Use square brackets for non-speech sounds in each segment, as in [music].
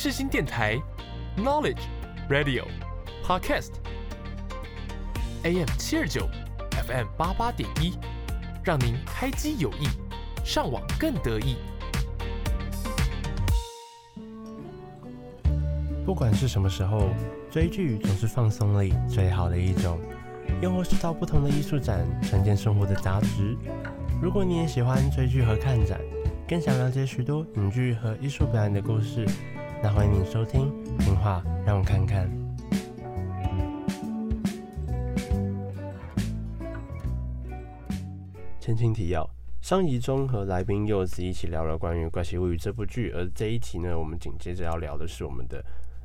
世新电台，Knowledge Radio Podcast AM 七二九，FM 八八点一，让您开机有益，上网更得意。不管是什么时候，追剧总是放松里最好的一种，又或是到不同的艺术展，沉淀生活的杂质。如果你也喜欢追剧和看展，更想了解许多影剧和艺术表演的故事，那欢迎你收听《听话让我看看》。前情提要：上集中和来宾柚子一起聊了关于《怪奇物语》这部剧，而这一集呢，我们紧接着要聊的是我们的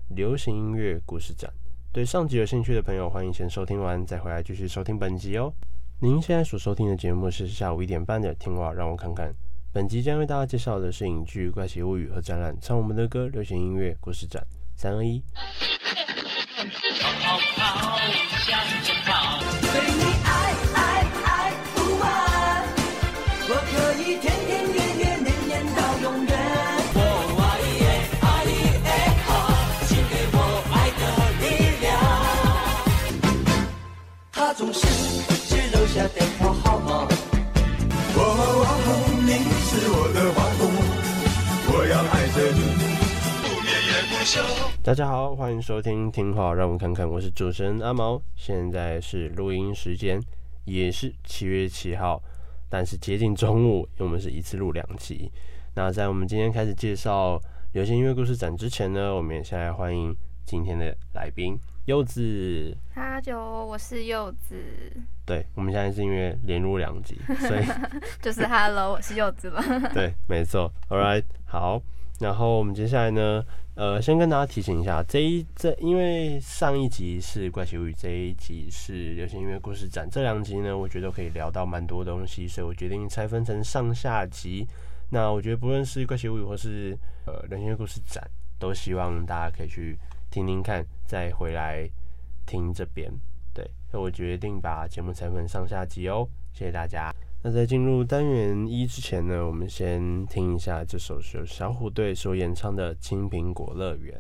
流行音乐故事展。对上集有兴趣的朋友，欢迎先收听完，再回来继续收听本集哦。您现在所收听的节目是下午一点半的《听话让我看看》。本集将为大家介绍的是影剧《怪奇物语》和展览《唱我们的歌》流行音乐故事展。三二一。大家好，欢迎收听《听话让我看看》，我是主持人阿毛。现在是录音时间，也是七月七号，但是接近中午，因为我们是一次录两集。那在我们今天开始介绍流行音乐故事展之前呢，我们也先来欢迎今天的来宾柚子。哈喽，我是柚子。对，我们现在是因为连录两集，所以 [laughs] 就是 Hello，我是柚子了。对，没错。All right，好。然后我们接下来呢，呃，先跟大家提醒一下，这一这因为上一集是怪奇物语，这一集是流行音乐故事展，这两集呢，我觉得可以聊到蛮多东西，所以我决定拆分成上下集。那我觉得不论是怪奇物语或是呃流行音乐故事展，都希望大家可以去听听看，再回来听这边。对，所以我决定把节目拆分上下集哦，谢谢大家。那在进入单元一之前呢，我们先听一下这首是由小虎队所演唱的《青苹果乐园》。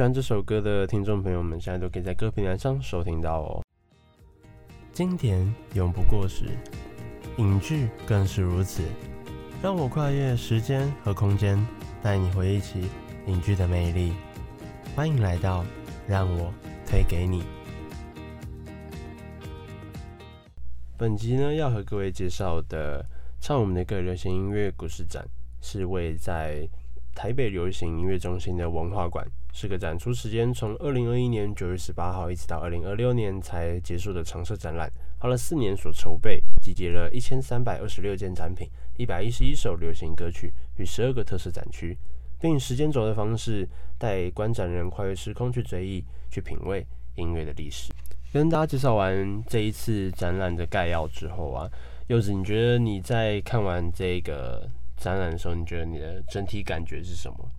喜欢这首歌的听众朋友们，现在都可以在歌平台上收听到哦。经典永不过时，影剧更是如此。让我跨越时间和空间，带你回忆起影剧的魅力。欢迎来到让我推给你。本集呢，要和各位介绍的唱我们的歌流行音乐故事展，是位在台北流行音乐中心的文化馆，是个展出时间从二零二一年九月十八号一直到二零二六年才结束的常设展览，花了四年所筹备，集结了一千三百二十六件展品、一百一十一首流行歌曲与十二个特色展区，并以时间轴的方式带观展人跨越时空去追忆、去品味音乐的历史。跟大家介绍完这一次展览的概要之后啊，柚子，你觉得你在看完这个展览的时候，你觉得你的整体感觉是什么？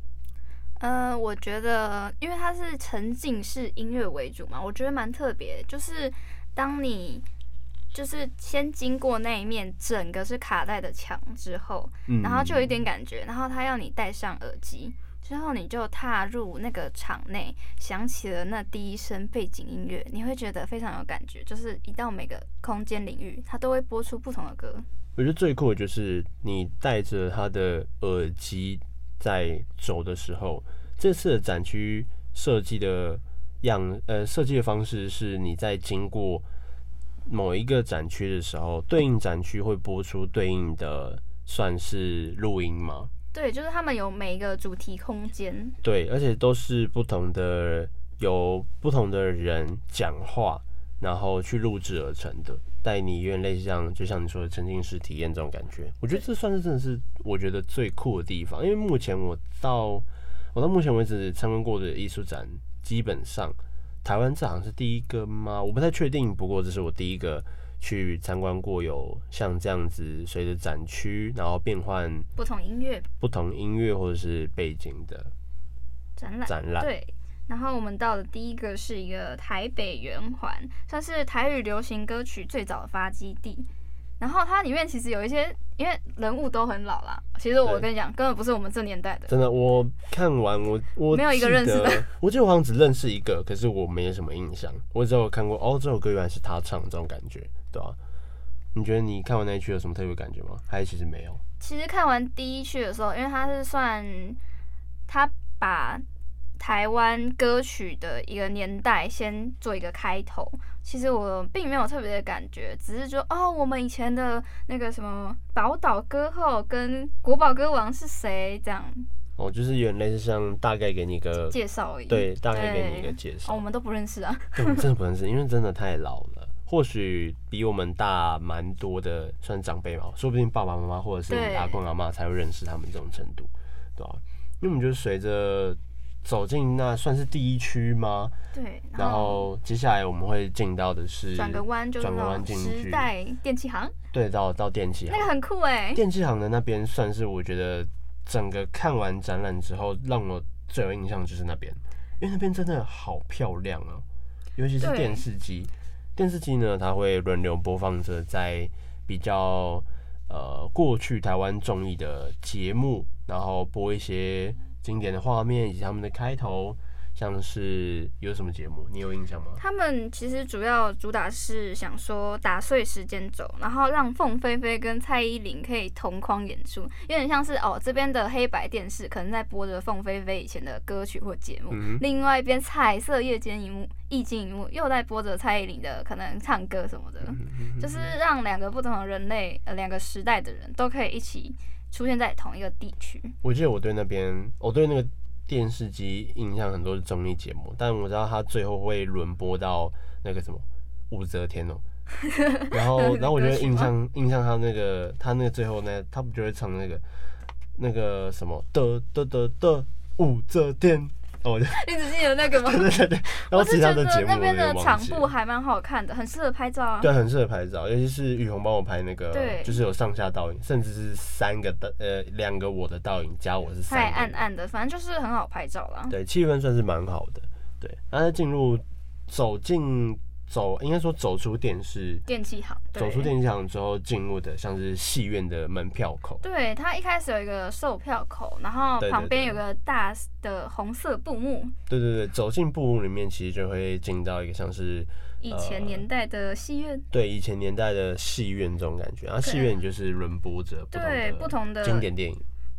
呃，我觉得，因为它是沉浸式音乐为主嘛，我觉得蛮特别。就是当你就是先经过那一面整个是卡带的墙之后，然后就有一点感觉，然后他要你戴上耳机。之后你就踏入那个场内，响起了那第一声背景音乐，你会觉得非常有感觉。就是一到每个空间领域，它都会播出不同的歌。我觉得最酷的就是你戴着他的耳机在走的时候，这次的展区设计的样呃设计的方式是你在经过某一个展区的时候，对应展区会播出对应的算是录音吗？对，就是他们有每一个主题空间，对，而且都是不同的，有不同的人讲话，然后去录制而成的，带你有点类似像，就像你说的沉浸式体验这种感觉。我觉得这算是真的是我觉得最酷的地方，因为目前我到我到目前为止参观过的艺术展，基本上台湾这好像是第一个吗？我不太确定，不过这是我第一个。去参观过有像这样子，随着展区然后变换不同音乐、不同音乐或者是背景的展览。展览对，然后我们到的第一个是一个台北圆环，算是台语流行歌曲最早的发基地。然后它里面其实有一些，因为人物都很老啦。其实我跟你讲，根本不是我们这年代的。真的，我看完我我没有一个认识的。我记得我好像只认识一个，可是我没什么印象。我只有看过哦，这首歌原来是他唱，这种感觉，对吧、啊？你觉得你看完那一曲有什么特别感觉吗？还是其实没有？其实看完第一曲的时候，因为他是算他把。台湾歌曲的一个年代，先做一个开头。其实我并没有特别的感觉，只是说哦，我们以前的那个什么宝岛歌后跟国宝歌王是谁？这样哦，就是有点类似像大概给你一个介绍而已。对，大概给你一个介绍。哦，我们都不认识啊。[laughs] 对，我们真的不认识，因为真的太老了。或许比我们大蛮多的，算长辈嘛，说不定爸爸妈妈或者是你阿公阿妈才会认识他们这种程度，对吧？因为我们就随着。走进那算是第一区吗？对，然后接下来我们会进到的是转个弯，就转个弯进去时代电器行。对，到到电器行，那个很酷哎。电器行的那边算是我觉得整个看完展览之后让我最有印象就是那边，因为那边真的好漂亮啊，尤其是电视机。电视机呢，它会轮流播放着在比较呃过去台湾综艺的节目，然后播一些。经典的画面以及他们的开头，像是有什么节目，你有印象吗？他们其实主要主打是想说打碎时间轴，然后让凤飞飞跟蔡依林可以同框演出，有点像是哦这边的黑白电视可能在播着凤飞飞以前的歌曲或节目，嗯、另外一边彩色夜间荧幕液晶荧幕又在播着蔡依林的可能唱歌什么的，嗯、就是让两个不同的人类呃两个时代的人都可以一起。出现在同一个地区。我记得我对那边，我对那个电视机印象很多是综艺节目，但我知道他最后会轮播到那个什么武则天哦、喔。[laughs] 然后，然后我觉得印象印象他那个他那个最后呢，他不就会唱那个那个什么的的的的武则天。哦，[laughs] 你只记得那个吗？对对对，然后其他的节目那边的场布还蛮好看的，很适合拍照啊。对，很适合拍照，尤其是雨虹帮我拍那个，对，就是有上下倒影，甚至是三个的呃两个我的倒影加我是三。太暗暗的，反正就是很好拍照啦。对，气氛算是蛮好的。对，然后进入走进走，应该说走出电视电器行，走出电器行之后进入的像是戏院的门票口。对，它一开始有一个售票口，然后旁边有个大的红色布幕。对对对，走进布幕里面，其实就会进到一个像是以前年代的戏院。呃、对，以前年代的戏院这种感觉，然后戏院就是轮播着对不同的经典电影。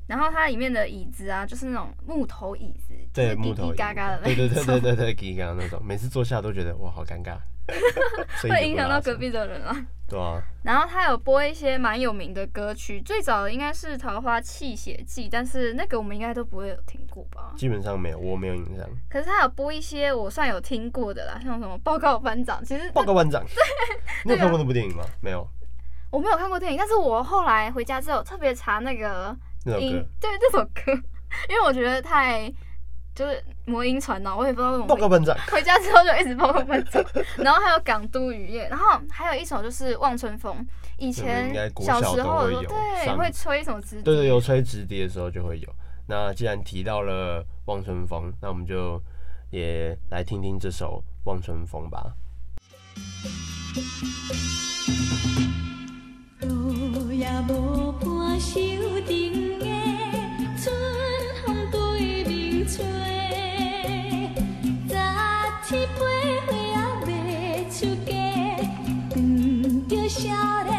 然后它里面的椅子啊，就是那种木头椅子，对，木头嘎嘎的那种，对对对对对对，叽嘎那种，每次坐下都觉得哇，好尴尬，[laughs] 会影响到隔壁的人啊。对啊。然后他有播一些蛮有名的歌曲，最早的应该是《桃花泣血记》，但是那个我们应该都不会有听过吧？基本上没有，我没有印象。可是他有播一些我算有听过的啦，像什么《报告班长》，其实《报告班长》[laughs] 对，你有看过那部电影吗？没有，我没有看过电影，但是我后来回家之后特别查那个。那首歌，对这首歌，因为我觉得太就是魔音传脑，我也不知道为什么。报告班长。回家之后就一直报告班长，然后还有港都雨夜，然后还有一首就是望春风，以前小时候对会吹什么直笛，对对，有吹直笛的时候就会有。那既然提到了望春风，那我们就也来听听这首望春风吧。十七八岁未出嫁着少年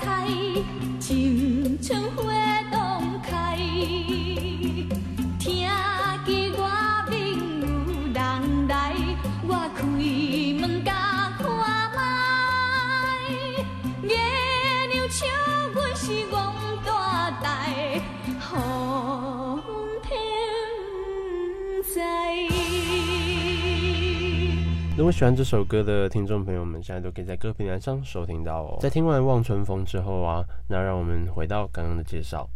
如果喜欢这首歌的听众朋友们，现在都可以在各平台上收听到哦。在听完《望春风》之后啊，那让我们回到刚刚的介绍。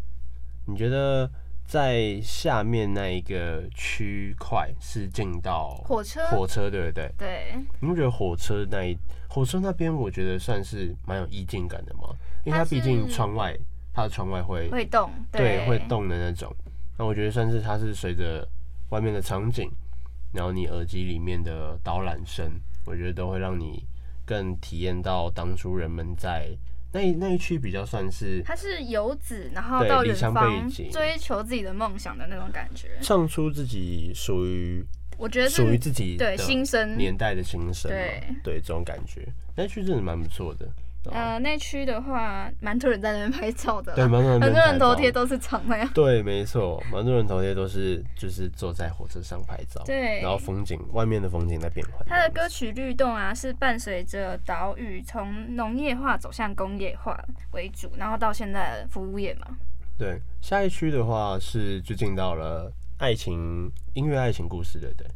你觉得在下面那一个区块是进到火车？火车对不对？对。你不觉得火车那一火车那边，我觉得算是蛮有意境感的吗？因为它毕竟窗外，它的窗外会会动，对，会动的那种。那我觉得算是它是随着外面的场景。然后你耳机里面的导览声，我觉得都会让你更体验到当初人们在那一那一区比较算是，他是游子，然后到远方追求自己的梦想的那种感觉，唱出自己属于。我觉得属于自己对新生年代的新生，对对这种感觉，那区真的蛮不错的。呃，那区的话，蛮多人在那边拍照的，对，蛮多人，很多人头贴都是长那样。对，没错，蛮多人头贴都是就是坐在火车上拍照，对，然后风景外面的风景在变换。它的歌曲律动啊，是伴随着岛屿从农业化走向工业化为主，然后到现在的服务业嘛。对，下一区的话是就进到了。爱情音乐爱情故事，对不对？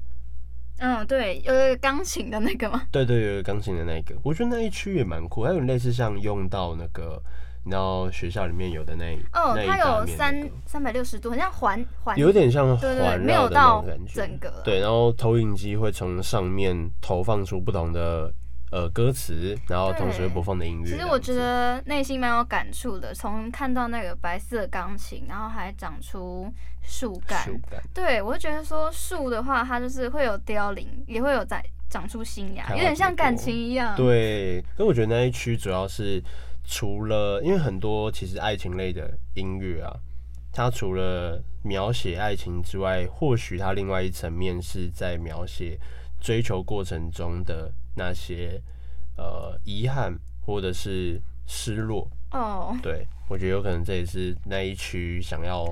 嗯，对，有一个钢琴的那个吗？对对，有一个钢琴的那个，我觉得那一区也蛮酷，还有类似像用到那个，你知道学校里面有的那一哦，那它有三三百六十度，很像环环，有点像环绕的那种感觉，没有到整个。对，然后投影机会从上面投放出不同的。呃，歌词，然后同时播放的音乐。其实我觉得内心蛮有感触的，从看到那个白色钢琴，然后还长出树干。对，我就觉得说树的话，它就是会有凋零，也会有在长出新芽，有点像感情一样。对，所以我觉得那一区主要是除了，因为很多其实爱情类的音乐啊，它除了描写爱情之外，或许它另外一层面是在描写追求过程中的。那些呃遗憾或者是失落哦，对，我觉得有可能这也是那一区想要。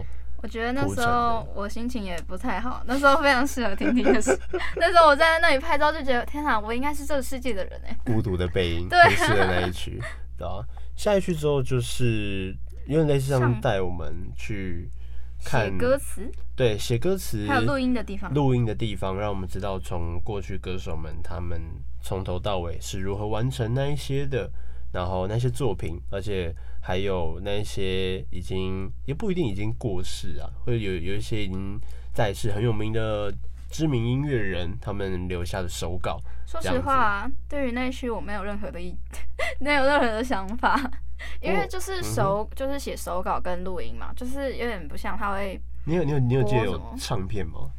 我觉得那时候我心情也不太好，那时候非常适合听听的是，[laughs] 那时候我站在那里拍照就觉得天哪，我应该是这个世界的人哎。孤独的背影，对，是的那一区，对啊。下一区之后就是因为类似像带我们去。写歌词，对，写歌词，还有录音的地方，录音的地方，让我们知道从过去歌手们他们从头到尾是如何完成那一些的，然后那些作品，而且还有那些已经也不一定已经过世啊，会有有一些已经在世很有名的知名音乐人，他们留下的手稿。说实话，对于那一区我没有任何的意，[laughs] 没有任何的想法。[laughs] 因为就是手，就是写手稿跟录音嘛，就是有点不像他会。你有你有你有记得有唱片吗？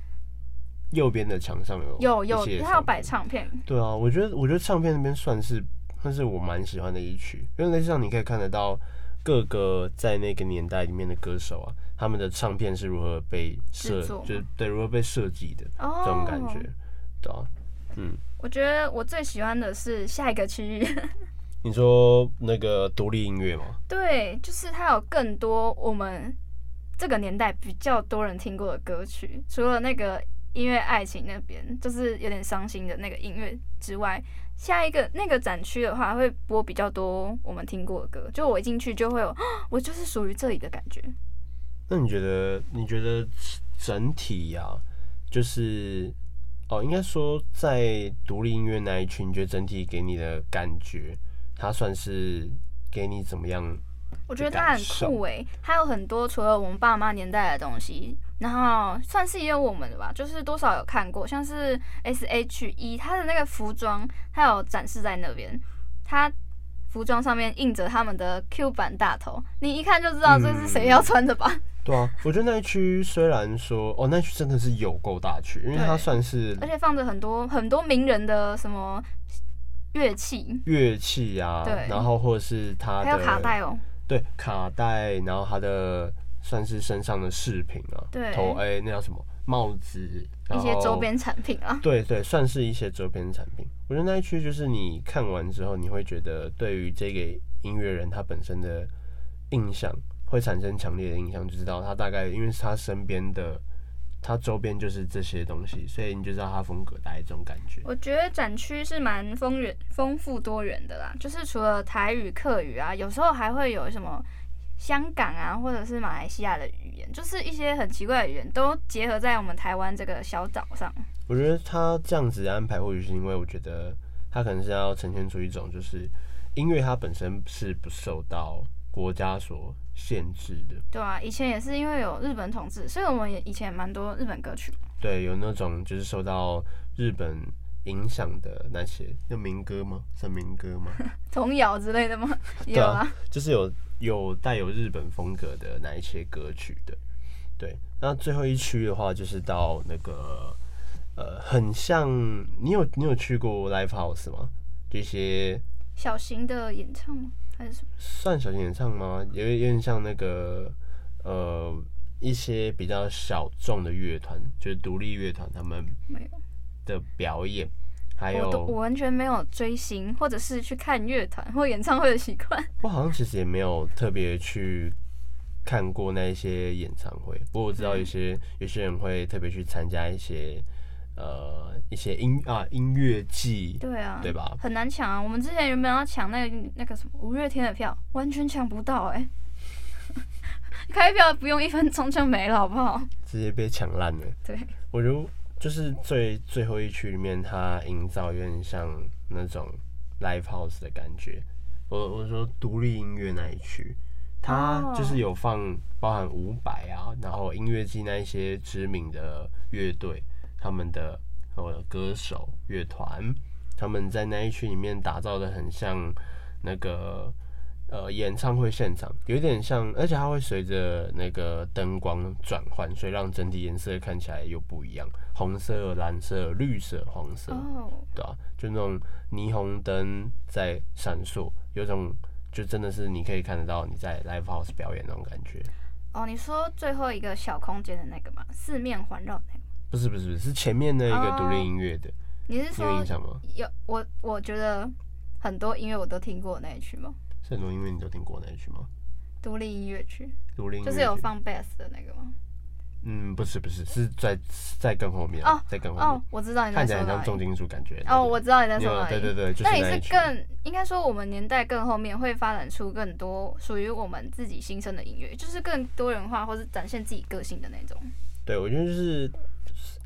右边的墙上有有有，他有摆唱片。对啊，我觉得我觉得唱片那边算是算是我蛮喜欢的一曲，因为那上你可以看得到各个在那个年代里面的歌手啊，他们的唱片是如何被设，就是对如何被设计的这种感觉，对啊，嗯。我觉得我最喜欢的是下一个区域。你说那个独立音乐吗？对，就是它有更多我们这个年代比较多人听过的歌曲，除了那个音乐爱情那边，就是有点伤心的那个音乐之外，下一个那个展区的话会播比较多我们听过的歌，就我一进去就会有，[gasps] 我就是属于这里的感觉。那你觉得？你觉得整体呀、啊，就是哦，应该说在独立音乐那一群，你觉得整体给你的感觉？它算是给你怎么样？我觉得它很酷诶，它有很多除了我们爸妈年代的东西，然后算是也有我们的吧，就是多少有看过，像是 S.H.E 它的那个服装，它有展示在那边，它服装上面印着他们的 Q 版大头，你一看就知道这是谁要穿的吧？嗯、[laughs] 对啊，我觉得那一区虽然说哦，那一区真的是有够大区，因为它算是而且放着很多很多名人的什么。乐器，乐器啊，对，然后或者是他的，还有卡带哦，对，卡带，然后他的算是身上的饰品啊，对，头哎、欸，那叫什么？帽子，一些周边产品啊，对对，算是一些周边产品。我觉得那一区就是你看完之后，你会觉得对于这个音乐人他本身的印象会产生强烈的印象，就知道他大概因为是他身边的。它周边就是这些东西，所以你就知道它风格大概这种感觉。我觉得展区是蛮丰元、丰富多元的啦，就是除了台语、客语啊，有时候还会有什么香港啊，或者是马来西亚的语言，就是一些很奇怪的语言都结合在我们台湾这个小岛上。我觉得他这样子安排，或许是因为我觉得他可能是要呈现出一种，就是音乐它本身是不受到国家所限制的，对啊，以前也是因为有日本统治，所以我们也以前蛮多日本歌曲。对，有那种就是受到日本影响的那些，叫民歌吗？是民歌吗？[laughs] 童谣之类的吗？有啊，啊就是有有带有日本风格的那一些歌曲的。对，那最后一区的话，就是到那个呃，很像你有你有去过 Live House 吗？这些小型的演唱吗？还是什么？算小型演唱吗？有有点像那个呃一些比较小众的乐团，就是独立乐团他们的表演，还有我，我完全没有追星或者是去看乐团或演唱会的习惯。[laughs] 我好像其实也没有特别去看过那一些演唱会，不过我知道有些、嗯、有些人会特别去参加一些。呃，一些音啊音乐季，对啊，对吧？很难抢啊！我们之前原本要抢那个那个什么五月天的票，完全抢不到哎、欸！[laughs] 开票不用一分钟就没了，好不好？直接被抢烂了。对，我觉得就是最最后一区里面，它营造有点像那种 live house 的感觉。我我说独立音乐那一区，它就是有放包含伍佰啊，然后音乐季那一些知名的乐队。他们的呃歌手乐团，他们在那一区里面打造的很像那个呃演唱会现场，有点像，而且它会随着那个灯光转换，所以让整体颜色看起来又不一样，红色、蓝色、绿色、黄色，对啊，就那种霓虹灯在闪烁，有种就真的是你可以看得到你在 live house 表演那种感觉。哦，你说最后一个小空间的那个吗？四面环绕那个。不是不是不是，是前面那一个独立音乐的。你是说有印象吗？有，我我觉得很多音乐我都听过那一曲吗？是很多音乐你都听过那一曲吗？独立音乐曲。独立就是有放 bass 的那个吗？嗯，不是不是，是在在更后面哦，在更后面。哦，我知道你在说。看起来像重金属感觉。哦，我知道你在说。对对对，那你是更应该说我们年代更后面会发展出更多属于我们自己新生的音乐，就是更多元化或是展现自己个性的那种。对，我觉得就是。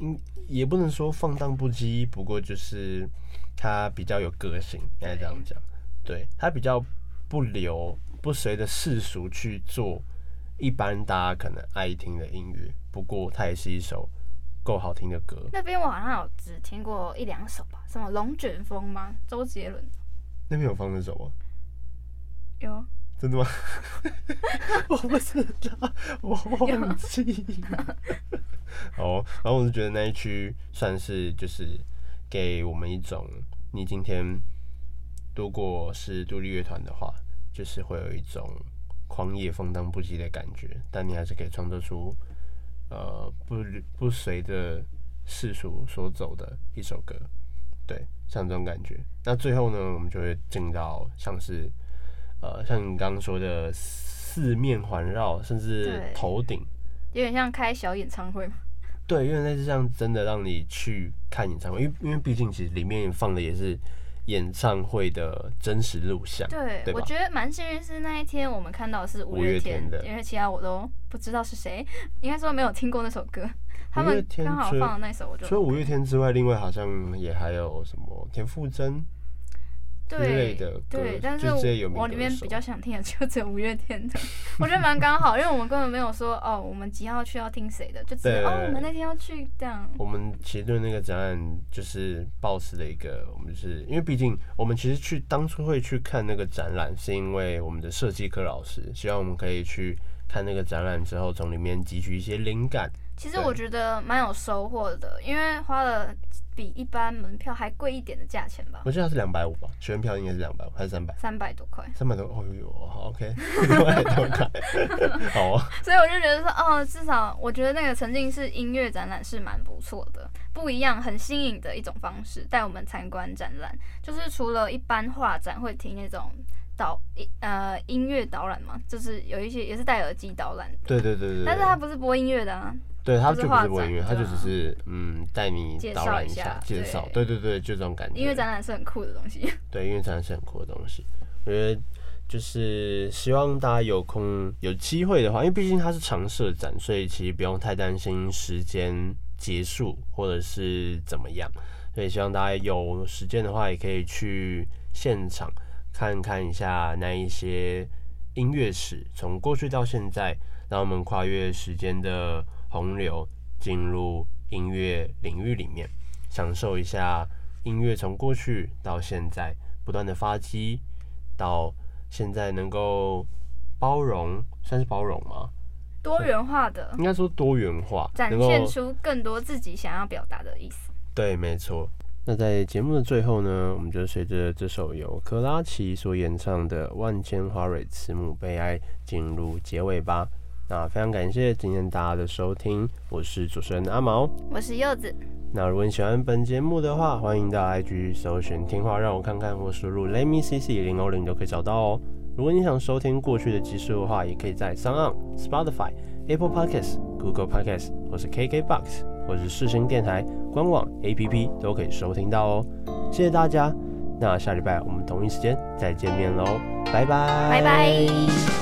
嗯，也不能说放荡不羁，不过就是他比较有个性，应该这样讲。对，他比较不流，不随着世俗去做一般大家可能爱听的音乐。不过，他也是一首够好听的歌。那边我好像有只听过一两首吧，什么《龙卷风》吗？周杰伦。那边有放那首吗？有。真的吗？[laughs] 我不知道，我忘记了。[laughs] [laughs] 哦，然后我就觉得那一区算是就是给我们一种，你今天如果是独立乐团的话，就是会有一种狂野放荡不羁的感觉，但你还是可以创作出呃不不随着世俗所走的一首歌，对，像这种感觉。那最后呢，我们就会进到像是。呃，像你刚刚说的四面环绕，甚至头顶，有点像开小演唱会。对，因为那是像真的让你去看演唱会，因为因为毕竟其实里面放的也是演唱会的真实录像。对？我觉得蛮幸运是那一天我们看到的是五月天的，因为其他我都不知道是谁，应该说没有听过那首歌。他们刚好放的那首，我就除了五月天之外，另外好像也还有什么田馥甄。对对，但是我我里面比较想听的就只有五月天的，我觉得蛮刚好，因为我们根本没有说哦，我们几号去要听谁的，就只是哦，我们那天要去这样。我们其实对那个展览就是抱持的一个，我们就是因为毕竟我们其实去当初会去看那个展览，是因为我们的设计课老师希望我们可以去看那个展览之后，从里面汲取一些灵感。其实我觉得蛮有收获的，因为花了。比一般门票还贵一点的价钱吧？我记得它是两百五吧，学员票应该是两百五还是三百？三百多块。三百多，哦呦，好 OK，三百多块，[laughs] 好啊。所以我就觉得说，哦，至少我觉得那个沉浸式音乐展览是蛮不错的，不一样、很新颖的一种方式带我们参观展览。就是除了一般画展会听那种导呃音乐导览嘛，就是有一些也是戴耳机导览。对对对对。但是它不是播音乐的啊。对，他就不是播音乐，他就只是嗯带你导览一下，介绍，对对对，就这种感觉。音乐展览是很酷的东西。[laughs] 对，音乐展览是很酷的东西。我觉得就是希望大家有空有机会的话，因为毕竟它是常设展，所以其实不用太担心时间结束或者是怎么样。所以希望大家有时间的话，也可以去现场看看一下那一些音乐史，从过去到现在，让我们跨越时间的。洪流进入音乐领域里面，享受一下音乐从过去到现在不断的发迹，到现在能够包容，算是包容吗？多元化的，应该说多元化，展现出更多自己想要表达的意思。对，没错。那在节目的最后呢，我们就随着这首由珂拉奇所演唱的《万千花蕊慈母悲哀》进入结尾吧。那非常感谢今天大家的收听，我是主持人阿毛，我是柚子。那如果你喜欢本节目的话，欢迎到 IG 搜寻“听话让我看看”或输入 “Let me see see 零零”都可以找到哦。如果你想收听过去的集数的话，也可以在 SoundOn、Spotify、Apple Podcasts、Google Podcasts 或是 KKBox 或是世新电台官网 APP 都可以收听到哦。谢谢大家，那下礼拜我们同一时间再见面喽，拜拜，拜拜。